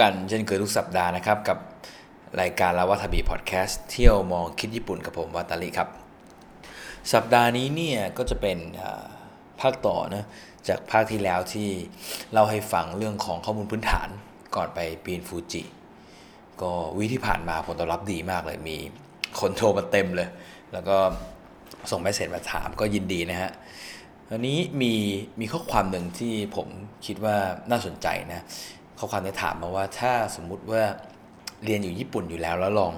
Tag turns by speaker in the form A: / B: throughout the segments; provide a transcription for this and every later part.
A: กันเช่นเคยทุกสัปดาห์นะครับ กับรายการลาวาทบีพอดแคสต์เที่ยวมองคิดญี่ปุ่นกับผมวัตาลิครับ สัปดาห์นี้เนี่ยก็จะเป็นภาคต่อนะจากภาคที่แล้วที่เล่าให้ฟังเรื่องของข้อมูลพื้นฐานก่อนไปปีนฟูจิ ก็วิที่ผ่านมาผลตอบรับดีมากเลยมีคนโทรมาเต็มเลย แล้วก็ส่งไปเสเซจมาถามก็ยินดีนะฮะอันนี้มีมีข้อความหนึ่งที่ผมคิดว่าน่าสนใจนะ ข้อความได้ถามมาว่าถ้าสมมุติว่าเรียนอยู่ญี่ปุ่นอยู่แล้วแล้วลอง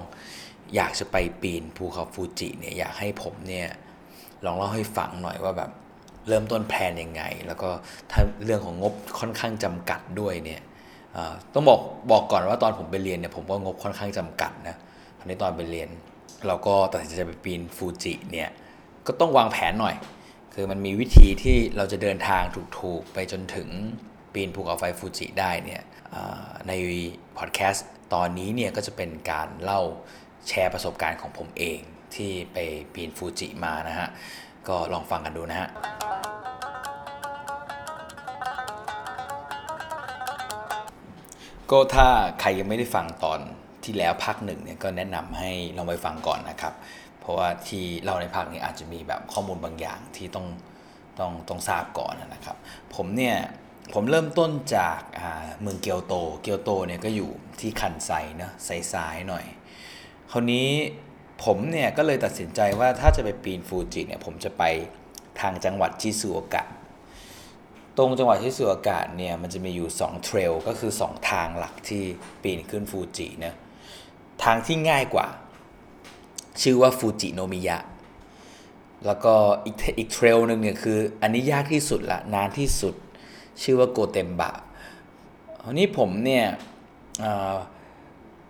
A: อยากจะไปปีนภูเขาฟูจิเนี่ยอยากให้ผมเนี่ยลองเล่าให้ฟังหน่อยว่าแบบเริ่มต้นแพลนยังไง แล้วก็ถ้าเรื่องของงบค่อนข้างจำกัดด้วยเนี่ยต้องบอกบอกก่อนว่าตอนผมไปเรียนเนี่ยผมก็งบค่อนข้างจำกัดนะตอนนี้ตอนไปเรียน เราก็ตัดสินใจไปปีนฟูจิเนี่ยก็ต้องวางแผนหน่อย คือมันมีวิธีที่เราจะเดินทางถูกๆ ไปจนถึง ปีนภูเขาไฟฟูจิได้เนี่ยในพอดแคสต์ตอนนี้เนี่ยก็จะเป็นการเล่าแชร์ประสบการณ์ของผมเองที่ไปปีนฟูจิมานะฮะ ก็ลองฟังกันดูนะฮะก็ถ้าใครยังไม่ได้ฟังตอนที่แล้วภาคหนึ่งเนี่ยก็แนะนำให้ลองไปฟังก่อนนะครับ เพราะว่าที่เราในภาคนี้อาจจะมีแบบข้อมูลบางอย่างที่ต้องต้องต้องทราบก่อนนะครับ ผมเนี่ย ผมเริ่มต้นจากเมืองเกียวโต เกียวโตเนี่ยก็อยู่ที่คันไซเนาะไซซ้ายหน่อย คราวนี้ผมเนี่ยก็เลยตัดสินใจว่าถ้าจะไปปีนฟูจิเนี่ยผมจะไปทางจังหวัดชิซูโอกะ ตรงจังหวัดชิซูโอกะเนี่ยมันจะมีอยู่2เทรลก็คือ 2 ทางหลักที่ปีนขึ้นฟูจินะทางที่ง่ายกว่า ชื่อว่าฟูจิโนมิยะแล้วก็อีกอีกเทรลหนึ่งเนี่ยคืออันนี้ยากที่สุดละนานที่สุด ชื่อว่าโกเตมบะทีนี้ผมเนี่ย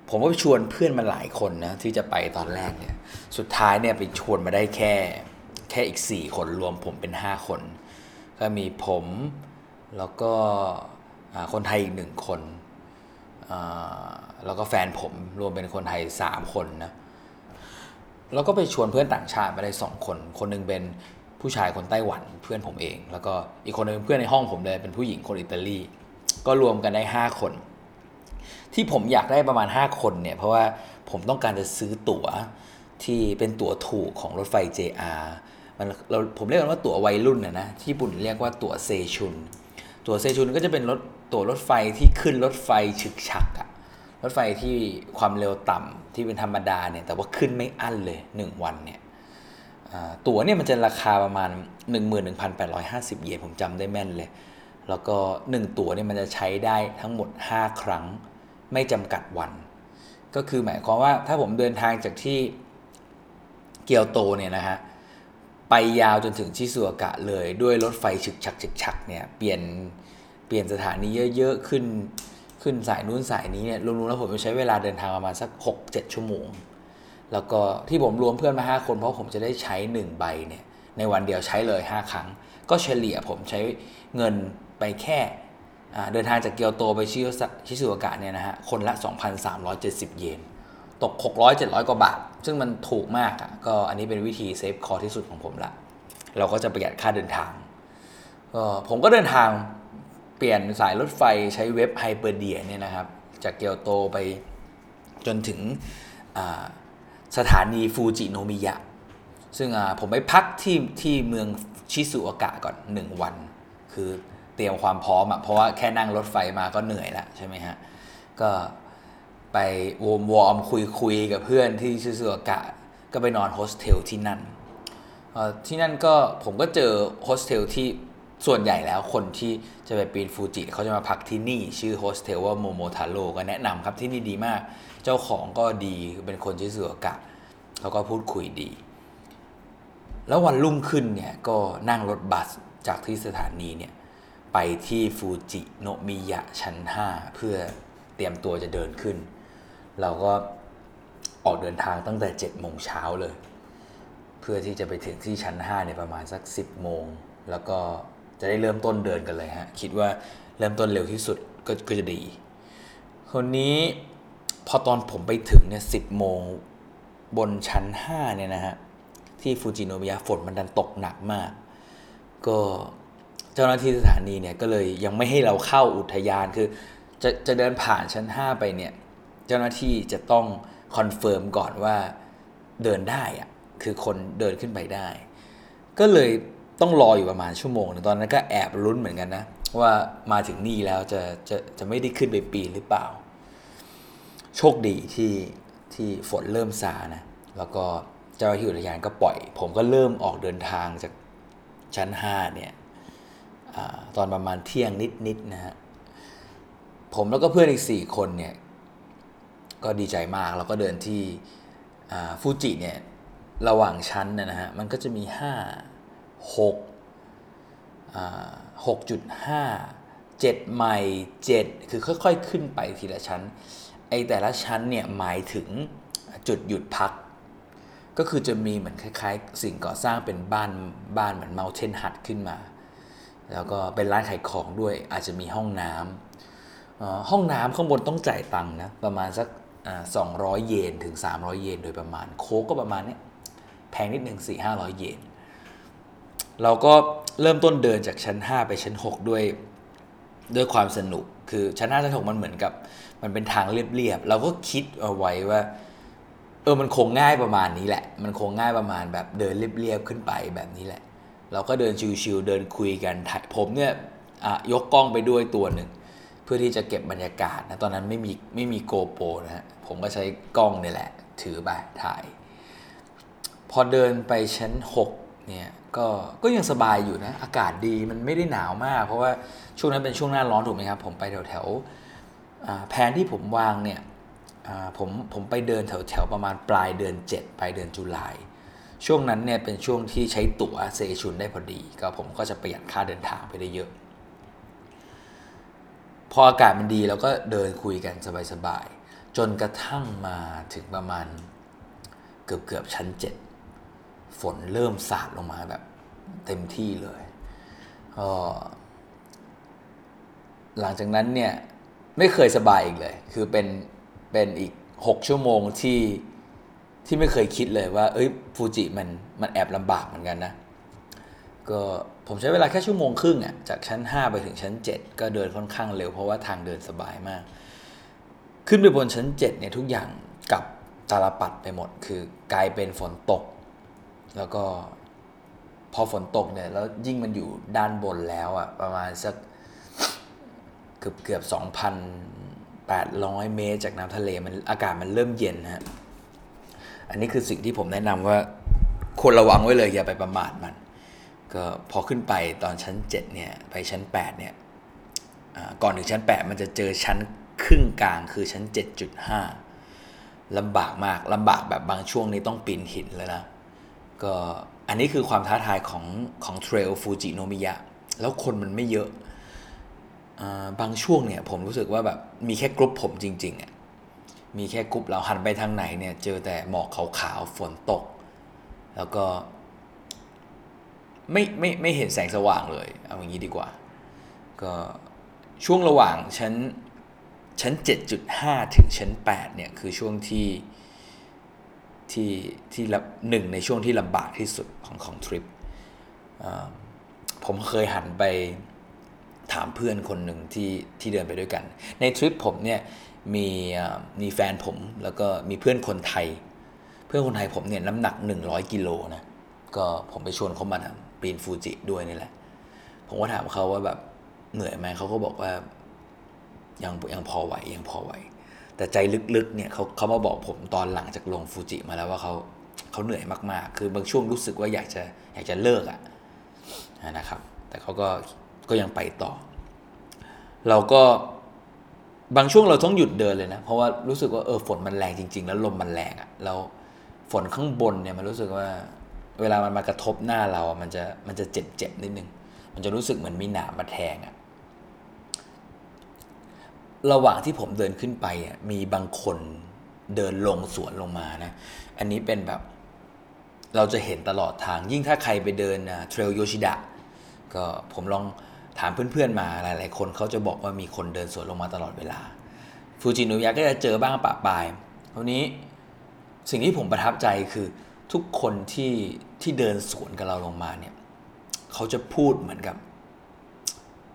A: ผมก็ไปชวนเพื่อนมาหลายคนนะที่จะไปตอนแรกเนี่ย สุดท้ายเนี่ยไปชวนมาได้แค่แค่อีก 4 คนรวมผมเป็น 5 คน ก็มีผมแล้วก็คนไทยอีกหนึ่งคน แล้วก็แฟนผมรวมเป็นคนไทย 3 คนนะ แล้วก็ไปชวนเพื่อนต่างชาติมาได้ 2 คน คนนึงเป็น ผู้ชายคนไต้หวันเพื่อนผมเอง แล้วก็อีกคนนึงเพื่อนในห้องผมเลยเป็นผู้หญิงคนอิตาลีก็รวมกันได้ 5 คน ที่ผมอยากได้ประมาณ 5 คนเนี่ยเพราะว่าผมต้องการจะซื้อตั๋วที่เป็นตั๋วถูกของรถไฟ JR มันเราผมเรียกว่าตั๋ววัยรุ่นนะนะที่ญี่ปุ่นเรียกว่าตั๋วเซชุน ตั๋วเซชุนก็จะเป็นรถตั๋วรถไฟที่ขึ้นรถไฟฉึกฉักอะรถไฟที่ความเร็วต่ำที่เป็นธรรมดาเนี่ยแต่ว่าขึ้นไม่อั้นเลย 1 วันเนี่ย ตั๋วเนี่ยมันจะราคาประมาณ 11,850 เยนผมจำได้แม่นเลย แล้วก็ 1 ตั๋วเนี่ยมันจะใช้ได้ทั้งหมด 5 ครั้ง ไม่จำกัดวัน ก็คือหมายความว่าถ้าผมเดินทางจากที่เกียวโตเนี่ยนะฮะไปยาวจนถึงชิซูโอกะเลยด้วยรถไฟฉึกฉักฉึกฉักเนี่ยเปลี่ยนเปลี่ยนสถานีเยอะๆขึ้นขึ้นสายนู้นสายนี้เนี่ยรวมๆแล้วผมใช้เวลาเดินทางประมาณสัก 6-7 ชั่วโมง แล้วก็ที่ผมรวมเพื่อนมา 5 คนเพราะผมจะได้ใช้ 1 ใบเนี่ยในวันเดียวใช้เลย 5 ครั้ง ก็เฉลี่ยผมใช้เงินไปแค่เดินทางจากเกียวโตไปชิชซูโอกะเนี่ยนะฮะคนละ 2,370 เยน ตก 600 700 กว่าบาท ซึ่งมันถูกมากอะก็อันนี้เป็นวิธี save cost ที่สุดของผมละ เราก็จะประหยัดค่าเดินทางก็ผมก็เดินทางเปลี่ยนสายรถไฟใช้เว็บ Hyperdia เนี่ยนะครับ จากเกียวโตไปจนถึง สถานีฟูจิโนมิยะ ซึ่งผมไปพักที่ที่เมืองชิซุโอกะก่อน 1 วัน คือเตรียมความพร้อมอะเพราะว่าแค่นั่งรถไฟมาก็เหนื่อยแล้วใช่ไหมฮะ ก็ไป warm warm คุยคุยกับเพื่อนที่ชิซุโอกะ ก็ไปนอนโฮสเทลที่นั่น ที่นั่นก็ผมก็เจอโฮสเทลที่ส่วนใหญ่แล้วคนที่จะไปปีนฟูจิเขาจะมาพักที่นี่ ชื่อโฮสเทลว่าโมโมทาโร่ก็แนะนำครับที่นี่ดีมาก เจ้าของก็ดีเป็นคนชื่อสุกะเขาก็พูดคุยดี แล้ววันรุ่งขึ้นเนี่ยก็นั่งรถบัสจากที่สถานีเนี่ยไปที่ฟูจิโนมิยะชั้น 5 เพื่อเตรียมตัวจะเดินขึ้น เราก็ออกเดินทางตั้งแต่7โมงเช้าเลย เพื่อที่จะไปถึงที่ชั้น5เนี่ยประมาณสัก 10 โมง แล้วก็จะได้เริ่มต้นเดินกันเลยฮะ คิดว่าเริ่มต้นเร็วที่สุดก็ก็จะดี คนนี้ พอตอนผมไปถึงเนี่ยสิบโมงบนชั้นห้าเนี่ยนะฮะ ที่ฟูจิโนมิยะฝนมันดันตกหนักมาก ก็เจ้าหน้าที่สถานีเนี่ยก็เลยยังไม่ให้เราเข้าอุทยานคือจะจะเดินผ่านชั้น 5 ไปเนี่ย เจ้าหน้าที่จะต้อง confirm ก่อนว่าเดินได้อะคือคนเดินขึ้นไปได้ ก็เลยต้องรออยู่ประมาณชั่วโมงนึงตอนนั้นก็แอบลุ้นเหมือนกันนะ ว่ามาถึงนี่แล้วจะจะจะไม่ได้ขึ้นไปปีนหรือเปล่า โชคดีที่ที่ฝนเริ่มซานะ แล้วก็เจ้าหน้าที่อุทยานก็ปล่อย ผมก็เริ่มออกเดินทางจากชั้น 5 เนี่ยอตอนประมาณเที่ยงนิดๆนนะฮะ ผมแล้วก็เพื่อนอีก 4 คนเนี่ย ก็ดีใจมาก แล้วก็เดินที่ฟูจิเนี่ย ระหว่างชั้นนะฮะ มันก็จะมี 5 6 6.5 7ใหม่7คือค่อยๆ ขึ้นไปทีละชั้น ไอแต่ละชั้นเนี่ยหมายถึงจุดหยุดพัก ก็คือจะมีเหมือนคล้ายๆ สิ่งก่อสร้างเป็นบ้านบ้านเหมือนเมลเทนฮัทขึ้นมา แล้วก็เป็นร้านขายของด้วยอาจจะมีห้องน้ำห้องน้ำข้างบนต้องจ่ายตังค์นะประมาณสักสองร้อยเยนถึง 300 เยนโดยประมาณ โคกก็ประมาณนี้แพงนิดหนึ่งสี่ห้าร้อยเยนเราก็เริ่มต้นเดินจากชั้น 5 ไปชั้น 6 ด้วยด้วยความสนุกคือชั้น 5 ชั้น 6 มันเหมือนกับ มันเป็นทางเรียบๆเราก็คิดเอาไว้ว่า เออมันคงง่ายประมาณนี้แหละ มันคงง่ายประมาณแบบเดินเรียบๆขึ้นไปแบบนี้แหละ เราก็เดินชิวๆเดินคุยกันผมเนี่ยยกกล้องไปด้วยตัวหนึ่งเพื่อที่จะเก็บบรรยากาศนะตอนนั้นไม่มีไม่มีโกโปรนะฮะผมก็ใช้กล้องนี่แหละ ถือไปถ่าย พอเดินไปชั้น 6 เนี่ยก็ก็ยังสบายอยู่นะ อากาศดีมันไม่ได้หนาวมาก เพราะว่าช่วงนั้นเป็นช่วงหน้าร้อนถูกไหมครับ ผมไปแถวแถว แผนที่ผมวางเนี่ยผมผมไปเดินแถวแถวประมาณปลายเดือน7ไปเดือนจุลายช่วงนั้นเนี่ยเป็นช่วงที่ใช้ตั๋วเซชุนได้พอดี ก็ผมก็จะประหยัดค่าเดินทางไปได้เยอะ พออากาศมันดีเราก็เดินคุยกันสบายๆ จนกระทั่งมาถึงประมาณเกือบเกือบชั้น 7 ฝนเริ่มสาดลงมาแบบเต็มที่เลย หลังจากนั้นเนี่ย ไม่เคยสบายอีกเลย คือเป็นเป็นอีกหกชั่วโมงที่ที่ไม่เคยคิดเลยว่า เอ้ยฟูจิมันมันแอบลำบากเหมือนกันนะ ก็ผมใช้เวลาแค่ชั่วโมงครึ่งอะ่ะจากชั้น 5 ไปถึงชั้น 7 ก็เดินค่อนข้างเร็วเพราะว่าทางเดินสบายมาก ขึ้นไปบนชั้น 7 เนี่ยทุกอย่างกับตาลปัดไปหมด คือกลายเป็นฝนตก แล้วก็พอฝนตกเนี่ยแล้วยิ่งมันอยู่ด้านบนแล้วอะประมาณสัก เกือบเกือบสองพันแปดร้อยเมตร จากน้ำทะเลมันอากาศมันเริ่มเย็นฮะอันนี้คือสิ่งที่ผมแนะนำว่าควรระวังไว้เลยอย่าไปประมาทมัน ก็พอขึ้นไปตอนชั้น 7 เนี่ย ไปชั้น 8 เนี่ยก่อนถึงชั้น 8 มันจะเจอชั้นครึ่งกลางคือชั้น 7.5ลำบากมากลำบากแบบบางช่วงนี้ต้องปีนหินเลยนะก็อันนี้คือความท้าทายของของ trail ฟูจิโนมิยะแล้วคนมันไม่เยอะ บางช่วงเนี่ยผมรู้สึกว่าแบบมีแค่กรุ๊ปผมจริงๆอะมีแค่กรุ๊ปเราหันไปทางไหนเนี่ยเจอแต่หมอกขาวๆฝนตก แล้วก็ไม่ไม่ไม่เห็นแสงสว่างเลย เอาอย่างนี้ดีกว่า ก็ช่วงระหว่างชั้นชั้น 7.5 ถึงชั้น 8 เนี่ย คือช่วงที่ที่ที่หนึ่งในช่วงที่ลำบากที่สุดของของทริปผมเคยหันไป ถามเพื่อนคนหนึ่งที่ที่เดินไปด้วยกัน ในทริปผมเนี่ยมีมีแฟนผมแล้วก็มีเพื่อนคนไทย เพื่อนคนไทยผมเนี่ยน้ำหนัก 100กิโลนะก็ผมไปชวนเขามาทำปีนฟูจิด้วยนี่แหละ ผมก็ถามเขาว่าแบบเหนื่อยไหมเขาก็บอกว่ายังยังพอไหวยังพอไหว แต่ใจลึกๆเนี่ยเขาเขามาบอกผมตอนหลังจากลงฟูจิมาแล้วว่าเขาเขาเหนื่อยมากๆ คือบางช่วงรู้สึกว่าอยากจะอยากจะเลิกอะนะครับ แต่เขาก็ ก็ยังไปต่อ เราก็บางช่วงเราต้องหยุดเดินเลยนะ เพราะว่ารู้สึกว่าเออฝนมันแรงจริง ๆ แล้วลมมันแรงอะ่ะแล้วฝนข้างบนเนี่ยมันรู้สึกว่า เวลามันมากระทบหน้าเรา มันจะมันจะเจ็บเจ็บนิดนึง มันจะรู้สึกเหมือนมีหนามมาแทงอะ่ะระหว่างที่ผมเดินขึ้นไปอะมีบางคนเดินลงสวนลงมานะ อันนี้เป็นแบบเราจะเห็นตลอดทางยิ่งถ้าใครไปเดินเทรลโยชิดะก็ผมลอง ถามเพื่อนๆมาหลาย ๆ คนเขาจะบอกว่ามีคนเดินสวนลงมาตลอดเวลา ฟูจินุยะก็จะเจอบ้างปะปายทีนี้สิ่งที่ผมประทับใจคือทุกคนที่ที่เดินสวนกับเราลงมาเนี่ยเขาจะพูดเหมือนกับ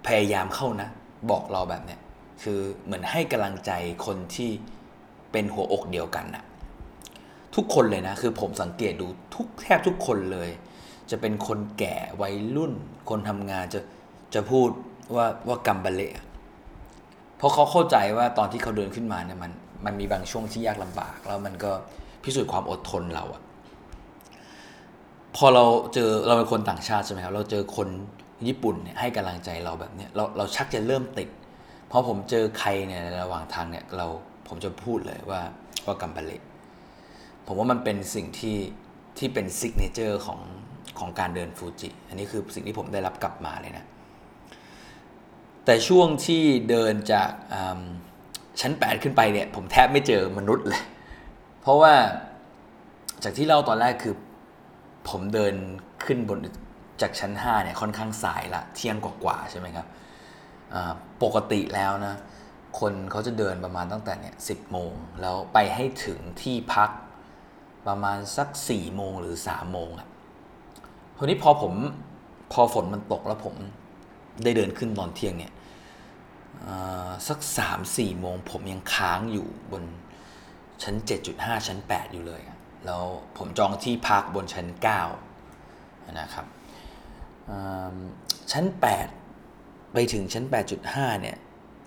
A: พยายามเข้านะ บอกเราแบบเนี้ยคือเหมือนให้กำลังใจคนที่เป็นหัวอกเดียวกันนะทุกคนเลยนะ คือผมสังเกตดูทุกแทบทุกคนเลย จะเป็นคนแก่วัยรุ่น คนทำงานจะ จะพูดว่าว่ากัมบะเละเพราะเขาเข้าใจว่าตอนที่เขาเดินขึ้นมาเนี่ยมันมันมีบางช่วงที่ยากลำบาก แล้วมันก็พิสูจน์ความอดทนเราอะพอเราเจอเราเป็นคนต่างชาติใช่ไหมครับเราเจอคนญี่ปุ่นเนี่ยให้กำลังใจเราแบบเนี้ยเราเราชักจะเริ่มติดพอผมเจอใครเนี่ยระหว่างทางเนี่ยเราผมจะพูดเลยว่าว่ากัมบาเลผมว่ามันเป็นสิ่งที่ที่เป็น signature ของของการเดินฟูจิ อันนี้คือสิ่งที่ผมได้รับกลับมาเลยนะ แต่ช่วงที่เดินจากชั้น 8 ขึ้นไปเนี่ยผมแทบไม่เจอมนุษย์เลย เพราะว่าจากที่เล่าตอนแรกคือ ผมเดินขึ้นบนจากชั้น 5 เนี่ยค่อนข้างสายละเที่ยงกว่าๆใช่ไหมครับปกติแล้วนะ คนเขาจะเดินประมาณตั้งแต่เนี่ยสิบโมง แล้วไปให้ถึงที่พักประมาณสักสี่โมงหรือสามโมงอะ่ะทีนี้พอผมพอฝนมันตกแล้วผม ได้เดินขึ้นตอนเที่ยงเนี่ยสักสามสี่โมงผมยังค้างอยู่บนชั้น 7.5 ชั้น 8 อยู่เลย แล้วผมจองที่พักบนชั้น 9 นะครับชั้น 8 ไปถึงชั้น 8.5 เนี่ย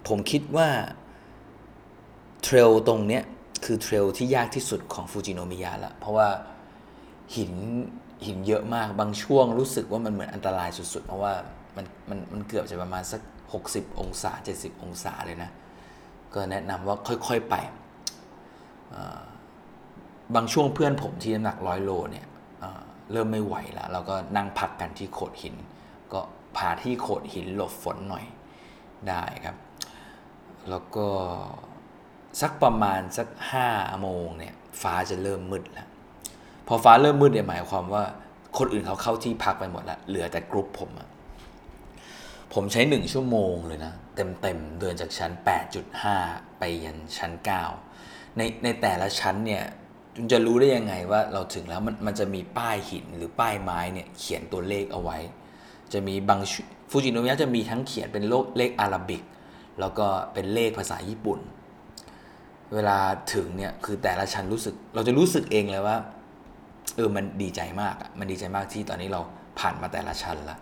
A: ผมคิดว่า เทรลตรงเนี้ยคือเทรลที่ยากที่สุดของฟูจิโนมิยะละ เพราะว่าหินหินเยอะมากบางช่วงรู้สึกว่ามันเหมือนอันตรายสุดๆ เพราะว่า มันมันมันเกือบจะประมาณสัก 60 องศา 70 องศาเลยนะ ก็แนะนำว่าค่อยๆไปบางช่วงเพื่อนผมที่น้ำหนักร้อยโลเนี่ยเริ่มไม่ไหวแล้วเราก็นั่งพักกันที่โขดหิน ก็พาที่โขดหินหลบฝนหน่อยได้ครับ แล้วก็สักประมาณสักห้าโมงเนี่ยฟ้าจะเริ่มมืดแล้ว พอฟ้าเริ่มมืดเนี่ยหมายความว่าคนอื่นเขาเข้าที่พักไปหมดแล้วเหลือแต่กรุ๊ปผมอะ ผมใช้หนึ่งชั่วโมงเลยนะ เต็มๆ เดินจากชั้น 8.5 ไปยันชั้น 9 ในในแต่ละชั้นเนี่ยคุณจะรู้ได้ยังไงว่าเราถึงแล้วมันมันจะมีป้ายหินหรือป้ายไม้เนี่ยเขียนตัวเลขเอาไว้ จะมีบางฟูจิโนมิยะจะมีทั้งเขียนเป็นโลกเลขอาราบิก แล้วก็เป็นเลขภาษาญี่ปุ่น เวลาถึงเนี่ยคือแต่ละชั้นรู้สึก เราจะรู้สึกเองเลยว่าเออมันดีใจมากอะมันดีใจมากที่ตอนนี้เราผ่านมาแต่ละชั้นละ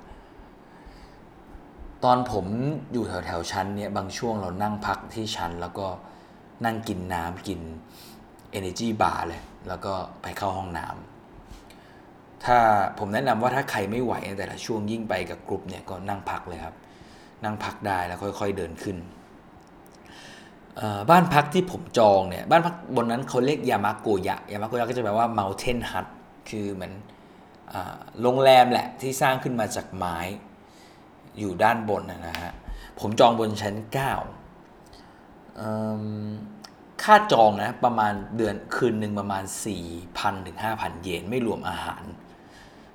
A: ตอนผมอยู่แถวแถวชั้นเนี่ยบางช่วงเรานั่งพักที่ชั้น แล้วก็นั่งกินน้ำกิน Energy Bar เลย แล้วก็ไปเข้าห้องน้ำถ้าผมแนะนำว่าถ้าใครไม่ไหวในแต่ละช่วงยิ่งไปกับกลุ่มเนี่ยก็นั่งพักเลยครับ นั่งพักได้แล้วค่อย ๆเดินขึ้น บ้านพักที่ผมจองเนี่ยบ้านพักบนนั้นเขาเรียกยามาโกยะยามาโกยะก็จะแปลว่า mountain hut คือเหมือนโรงแรมแหละที่สร้างขึ้นมาจากไม้ อยู่ด้านบนนะฮะ ผมจองบนชั้น 9 ค่าจองนะประมาณเดือนคืนหนึ่งประมาณ 4,000ถึง5,000 เยนไม่รวมอาหาร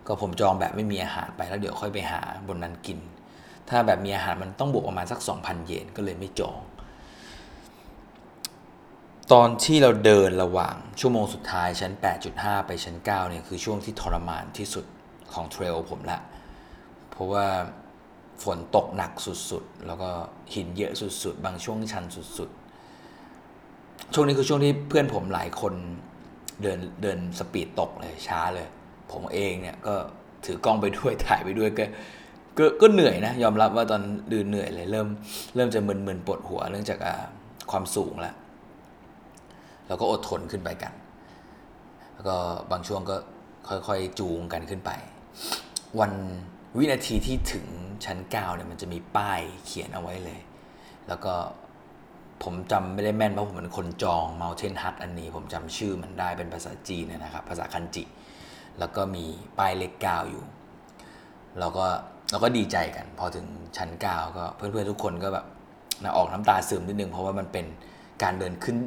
A: ก็ผมจองแบบไม่มีอาหารไปแล้วเดี๋ยวค่อยไปหาบนนั้นกิน ถ้าแบบมีอาหารมันต้องบวกประมาณสัก 2,000 เยนก็เลยไม่จอง ตอนที่เราเดินระหว่างชั่วโมงสุดท้ายชั้น 8.5 ไปชั้น 9 เนี่ยคือช่วงที่ทรมานที่สุดของเทรลผมละ เพราะว่า ฝนตกหนักสุดๆ แล้วก็หินเยอะสุดๆ บางช่วงชันสุดๆ ช่วงนี้คือช่วงที่เพื่อนผมหลายคนเดินเดินสปีดตกเลยช้าเลย ผมเองเนี่ยก็ถือกล้องไปด้วยถ่ายไปด้วยก็ก็ก็เหนื่อยนะ ยอมรับว่าตอนดืนเหนื่อยเลยเริ่มเริ่มจะมึนๆปวดหัวเนื่องจากความสูงแล้วเราก็อดทนขึ้นไปกัน แล้วก็บางช่วงก็ค่อยๆจูงกันขึ้นไป วันวินาทีที่ถึง ชั้น9เนี่ยมันจะมีป้ายเขียนเอาไว้เลย แล้วก็ผมจำไม่ได้แม่นเพราะผมเป็นคนจอง Mountain Hut อันนี้ ผมจำชื่อมันได้เป็นภาษาจีนนะครับ ภาษาคันจิ แล้วก็มีป้ายเลข9อยู่เราก็เราก็ดีใจกัน พอถึงชั้น9ก็เพื่อนๆทุกคนก็แบบนะออกน้ำตาซึมนิดนึง เพราะว่ามันเป็นการเดินขึ้น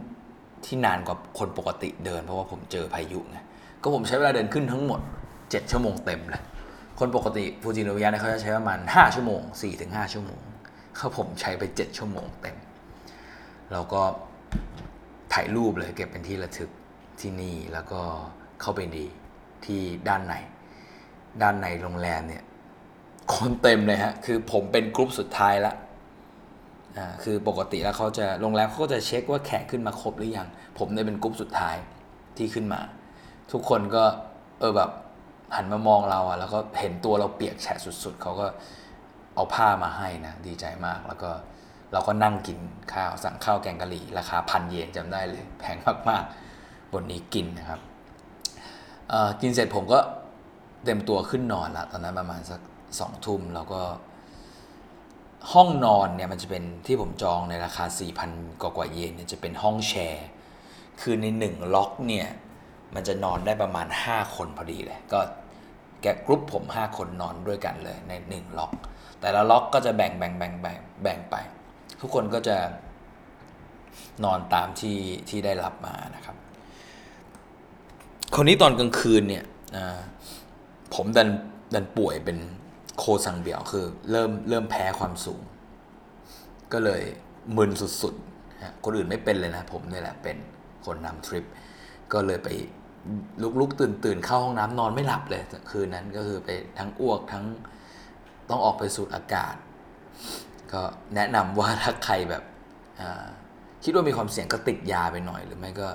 A: ที่นานกว่าคนปกติเดิน เพราะว่าผมเจอพายุไงก็ผมใช้เวลาเดินขึ้นทั้งหมด 7 ชั่วโมงเต็มเลย คนปกติฟูจิโนวิยะเนี่ยเขาจะใช้ประมาณ 5 ชั่วโมง 4-5 ชั่วโมงเขาผมใช้ไป 7 ชั่วโมงเต็มเราก็ถ่ายรูปเลยเก็บเป็นที่ระทึกที่นี่แล้วก็เข้าไปดีที่ด้านใน ด้านในโรงแรมเนี่ยคนเต็มเลยฮะ คือผมเป็นกรุ๊ปสุดท้ายละอ่าคือปกติแล้วเขาจะโรงแรมเขาก็จะเช็คว่าแขกขึ้นมาครบหรือยัง ผมเนี่ยเป็นกรุ๊ปสุดท้ายที่ขึ้นมา ทุกคนก็เออแบบ หันมามองเราอะแล้วก็เห็นตัวเราเปียกแฉะสุดๆ เขาก็เอาผ้ามาให้นะ ดีใจมาก แล้วก็เราก็นั่งกินข้าวสั่งข้าวแกงกะหรี่ ราคาพันเยนจำได้เลย แพงมากๆบนนี้กินนะครับเออกินเสร็จผมก็เต็มตัวขึ้นนอนละตอนนั้นประมาณสักสองทุ่มแล้วก็ห้องนอนเนี่ยมันจะเป็นที่ผมจองในราคา 4,000 กว่ากว่าเยนเนี่ยจะเป็นห้องแชร์ คือในหนึ่งล็อกเนี่ย มันจะนอนได้ประมาณ 5 คนพอดีเลย ก็ แกกรุ๊ปผม 5 คนนอนด้วยกันเลยใน 1 ล็อก แต่ละล็อกก็จะแบ่งแบ่งแบ่งแบ่งแบ่งไป ทุกคนก็จะนอนตามที่ที่ได้รับมานะครับคนนี้ตอนกลางคืนเนี่ยผมดันดันป่วยเป็นโคซังเบียวคือ เริ่มเริ่มแพ้ความสูง ก็เลยมึนสุดๆคนอื่นไม่เป็นเลยนะ ผมนี่แหละเป็นคนนำทริป ก็เลยไป ลุกๆตื่นตื่นเข้าห้องน้ำนอนไม่หลับเลยคืนนั้นก็คือไปทั้งอ้วกทั้งต้องออกไปสูดอากาศ ก็แนะนำว่าถ้าใครแบบคิดว่ามีความเสี่ยงก็ติดยาไปหน่อยหรือไม่ก็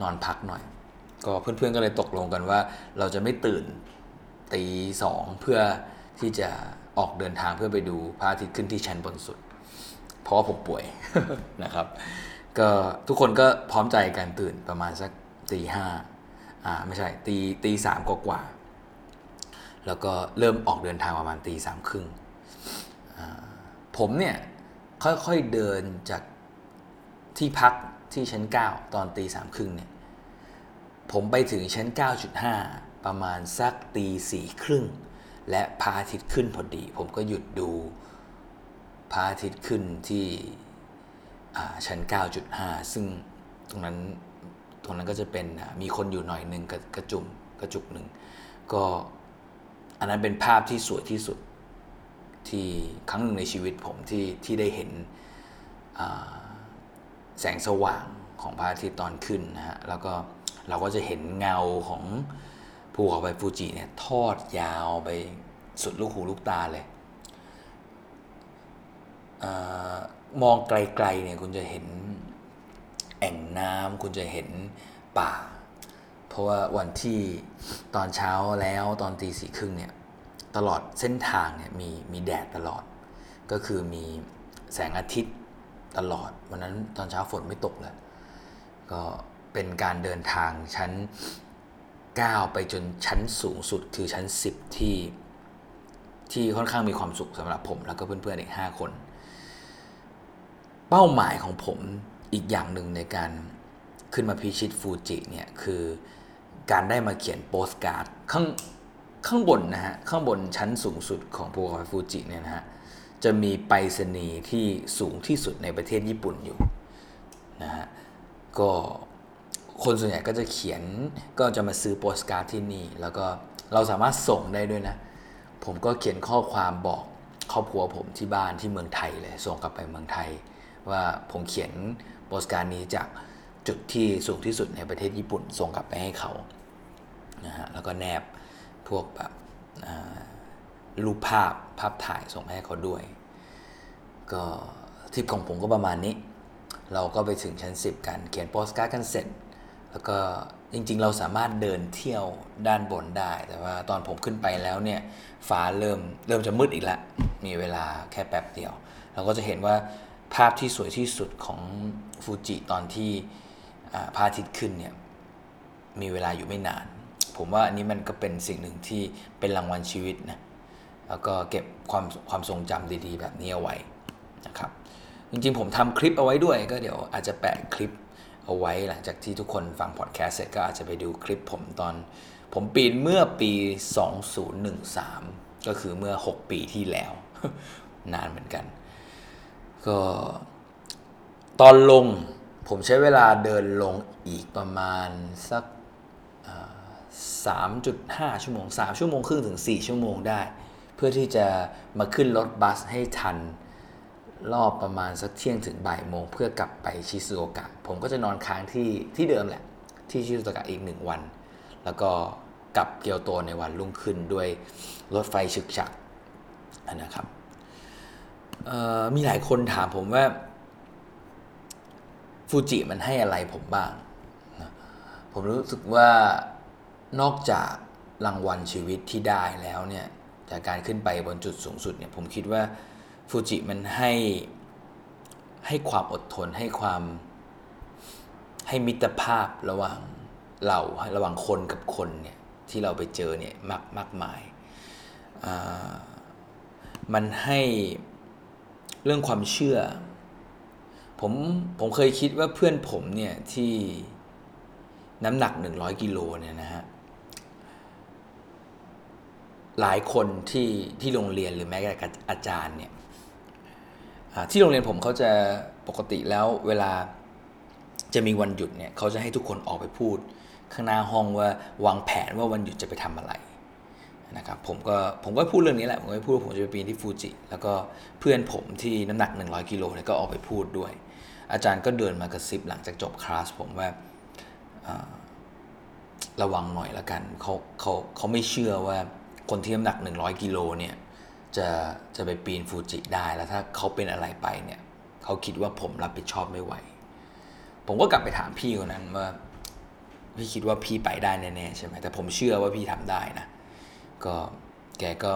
A: นอนพักหน่อย ก็เพื่อนๆก็เลยตกลงกันว่า เราจะไม่ตื่นตีสองเพื่อที่จะออกเดินทางเพื่อไปดูพระอาทิตย์ขึ้นที่ชั้นบนสุด เพราะผมป่วยนะครับ ก็ทุกคนก็พร้อมใจกันตื่นประมาณสักตีห้า อ่าไม่ใช่ตีตีสามกว่าๆแล้วก็เริ่มออกเดินทางประมาณตีสามครึ่งผมเนี่ยค่อยๆเดินจากที่พักที่ชั้น 9 ตอนตีสามครึ่งเนี่ยผมไปถึงชั้น 9.5 ประมาณสักตีสี่ครึ่งและพระอาทิตย์ขึ้นพอดี ผมก็หยุดดูพระอาทิตย์ขึ้นที่อ่าชั้น 9.5 ซึ่งตรงนั้น ตรงนั้นก็จะเป็นมีคนอยู่หน่อยหนึ่งกระกระจุมกระจุกหนึ่งก็อันนั้นเป็นภาพที่สวยที่สุดที่ครั้งหนึ่งในชีวิตผมที่ที่ได้เห็นแสงสว่างของพระอาทิตย์ตอนขึ้นนะฮะแล้วก็เราก็จะเห็นเงาของภูเขาไฟฟูจิเนี่ยทอดยาวไปสุดลูกหูลูกตาเลยอมองไกลๆเนี่ยคุณจะเห็น แอ่งน้ำคุณจะเห็นป่า เพราะว่าวันที่ตอนเช้าแล้วตอนตีสี่ครึ่งเนี่ยตลอดเส้นทางเนี่ยมีมีแดดตลอด ก็คือมีแสงอาทิตย์ตลอด วันนั้นตอนเช้าฝนไม่ตกเลย ก็เป็นการเดินทางชั้น 9 ไปจนชั้นสูงสุดคือชั้น 10 ที่ที่ค่อนข้างมีความสุขสำหรับผม แล้วก็เพื่อนๆอีก 5 คน เป้าหมายของผม อีกอย่างหนึ่งในการขึ้นมาพิชิตฟูจิเนี่ยคือการได้มาเขียนโปสการ์ดข้างข้างบนนะฮะข้างบนชั้นสูงสุดของภูเขาไฟฟูจิเนี่ยนะฮะจะมีไปรษณีย์ที่สูงที่สุดในประเทศญี่ปุ่นอยู่นะฮะก็คนส่วนใหญ่ก็จะเขียนก็จะมาซื้อโปสการ์ดที่นี่ แล้วก็เราสามารถส่งได้ด้วยนะ ผมก็เขียนข้อความบอกครอบครัวผมที่บ้านที่เมืองไทยเลยส่งกลับไปเมืองไทย ว่าผมเขียน โปสการ์ดนี้จากจุดที่สูงที่สุดในประเทศญี่ปุ่นส่งกลับไปให้เขานะฮะแล้วก็แนบพวกแบบรูปภาพภาพถ่ายส่งให้เขาด้วย ก็ทริปของผมก็ประมาณนี้ เราก็ไปถึงชั้น 10 กันเขียนโปสการ์ดกันเสร็จ แล้วก็จริงๆ เราสามารถเดินเที่ยวด้านบนได้ แต่ว่าตอนผมขึ้นไปแล้วเนี่ยฟ้าเริ่มเริ่มจะมืดอีกแล้วมีเวลาแค่แป๊บเดียว เราก็จะเห็นว่า ภาพที่สวยที่สุดของฟูจิตอนที่พระอาทิตย์ขึ้นเนี่ยมีเวลาอยู่ไม่นาน ผมว่าอันนี้มันก็เป็นสิ่งหนึ่งที่เป็นรางวัลชีวิตนะแล้วก็เก็บความความทรงจำดีๆ แบบนี้เอาไว้นะครับจริงๆ ผมทำคลิปเอาไว้ด้วยก็เดี๋ยวอาจจะแปะคลิปเอาไว้หลังจากที่ทุกคนฟังพอดแคสต์เสร็จก็อาจจะไปดูคลิปผมตอน ผมปีนเมื่อปี 2013 ก็คือเมื่อ 6 ปีที่แล้ว นานเหมือนกัน ก็ตอนลงผมใช้เวลาเดินลงอีกประมาณสัก3.5 ชั่วโมง 3 ชั่วโมงครึ่งถึง 4 ชั่วโมงได้ เพื่อที่จะมาขึ้นรถบัสให้ทันรอบประมาณสักเที่ยงถึงบ่ายโมงเพื่อกลับไปชิซูโอกะ ผมก็จะนอนค้างที่ที่เดิมแหละ ที่ชิซูโอกะอีกหนึ่งวัน แล้วก็กลับเกียวโตในวันรุ่งขึ้นด้วยรถไฟฉึกฉักนะครับ มีหลายคนถามผมว่าฟูจิมันให้อะไรผมบ้าง ผมรู้สึกว่านอกจากรางวัลชีวิตที่ได้แล้วเนี่ยจากการขึ้นไปบนจุดสูงสุดเนี่ยผมคิดว่าฟูจิมันให้ให้ความอดทนให้ความให้มิตรภาพระหว่างเราระหว่างคนกับคนเนี่ยที่เราไปเจอเนี่ยมากมากมาย มันให้ เรื่องความเชื่อ ผมผมเคยคิดว่าเพื่อนผมเนี่ยที่น้ำหนัก 100กิโลเนี่ยนะฮะหลายคนที่ที่โรงเรียนหรือแม้แต่อาจารย์เนี่ยที่โรงเรียนผมเขาจะปกติแล้วเวลาจะมีวันหยุดเนี่ยเขาจะให้ทุกคนออกไปพูด ข้างหน้าห้องว่าวางแผนว่าวันหยุดจะไปทำอะไร นะครับผมก็ผมก็พูดเรื่องนี้แหละ ผมก็พูดว่าผมจะไปปีนที่ฟูจิ แล้วก็เพื่อนผมที่น้ำหนัก 100กิโลเนี่ยก็ออกไปพูดด้วย อาจารย์ก็เดินมากระซิบหลังจากจบคลาสผมว่าระวังหน่อยละกันเขาเขาเขาไม่เชื่อว่าคนที่น้ำหนัก 100กิโลเนี่ยจะจะไปปีนฟูจิได้แล้วถ้าเขาเป็นอะไรไปเนี่ยเขาคิดว่าผมรับผิดชอบไม่ไหว ผมก็กลับไปถามพี่คนนั้นว่าพี่คิดว่าพี่ไปได้แน่ๆใช่ไหมแต่ผมเชื่อว่าพี่ทำได้นะ ก็แกก็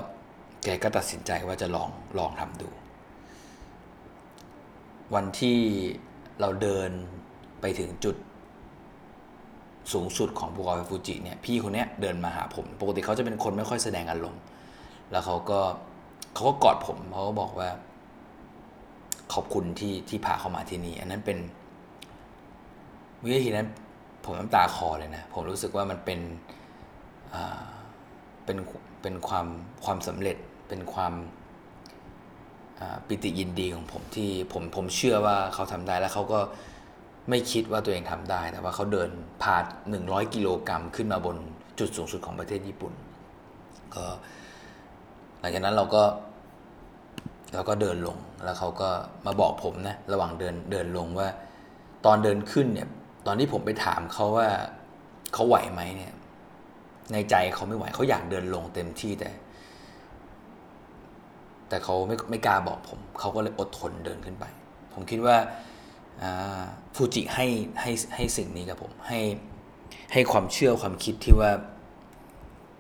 A: แกก็ตัดสินใจว่าจะลองลองทำดู วันที่เราเดินไปถึงจุดสูงสุดของภูเขาไฟฟูจิเนี่ยพี่คนนี้เดินมาหาผม ปกติเขาจะเป็นคนไม่ค่อยแสดงอารมณ์แล้วเขาก็เขาก็กอดผมเขาก็บอกว่า ขอบคุณที่ที่พาเขามาที่นี่ อันนั้นเป็นวินาทีนั้นผมน้ำตาคลอเลยนะ ผมรู้สึกว่ามันเป็นอ่า เป็นเป็นความความสำเร็จเป็นความปิติยินดีของผมที่ผมผมเชื่อว่าเขาทำได้แล้วเขาก็ไม่คิดว่าตัวเองทำได้ แต่ว่าเขาเดินผ่าน100กิโลกรัมขึ้นมาบนจุดสูงสุดของประเทศญี่ปุ่นก็หลังจากนั้นเราก็เราก็เดินลงแล้วเขาก็มาบอกผมนะระหว่างเดินเดินลงว่า ตอนเดินขึ้นเนี่ยตอนที่ผมไปถามเขาว่าเขาไหวไหมเนี่ย ในใจเขาไม่ไหวเขาอยากเดินลงเต็มที่แต่ แต่เขาไม่ไม่กล้าบอกผม เขาก็เลยอดทนเดินขึ้นไป ผมคิดว่าฟูจิให้ให้ให้สิ่งนี้กับผมให้ให้ความเชื่อความคิดที่ว่า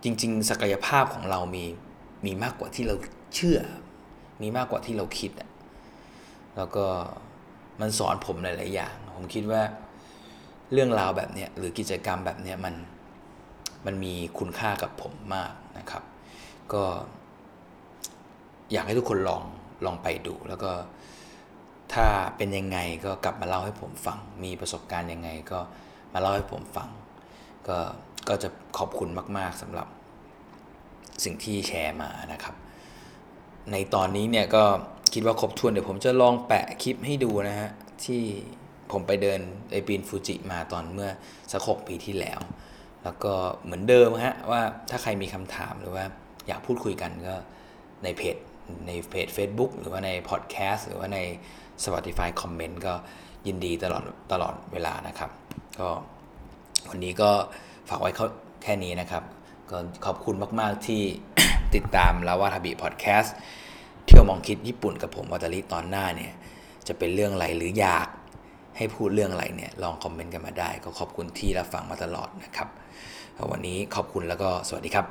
A: จริง ๆ ศักยภาพของเรามีมีมากกว่าที่เราเชื่อ มีมากกว่าที่เราคิดอะแล้วก็มันสอนผมหลาย ๆ อย่าง ผมคิดว่าเรื่องราวแบบเนี้ยหรือกิจกรรมแบบเนี้ยมัน มันมีคุณค่ากับผมมากนะครับ ก็อยากให้ทุกคนลองลองไปดู แล้วก็ถ้าเป็นยังไงก็กลับมาเล่าให้ผมฟัง มีประสบการณ์ยังไงก็มาเล่าให้ผมฟัง ก็ก็จะขอบคุณมาก ๆสำหรับสิ่งที่แชร์มานะครับ ในตอนนี้เนี่ยก็คิดว่าครบถ้วนเดี๋ยวผมจะลองแปะคลิปให้ดูนะฮะที่ผมไปเดินไอปีนฟูจิมาตอนเมื่อสักหกปีที่แล้ว แล้วก็เหมือนเดิมฮะว่าถ้าใครมีคำถามหรือว่าอยากพูดคุยกันก็ในเพจในเพจ Facebook หรือว่าในพอดแคสต์หรือว่าใน Spotify คอมเมนต์ก็ยินดีตลอดตลอดเวลานะครับ ก็วันนี้ก็ฝากไว้แค่นี้นะครับ ก็ขอบคุณมาก ๆ ที่ติดตามลาวาทาบิพอดแคสต์เที่ยวมองคิดญี่ปุ่นกับผมวัตาริตอนหน้าเนี่ย จะเป็นเรื่องอะไรหรืออยากให้พูดเรื่องอะไรเนี่ย ลองคอมเมนต์กันมาได้ ก็ขอบคุณที่รับฟังมาตลอดนะครับ วันนี้ขอบคุณแล้วก็สวัสดีครับ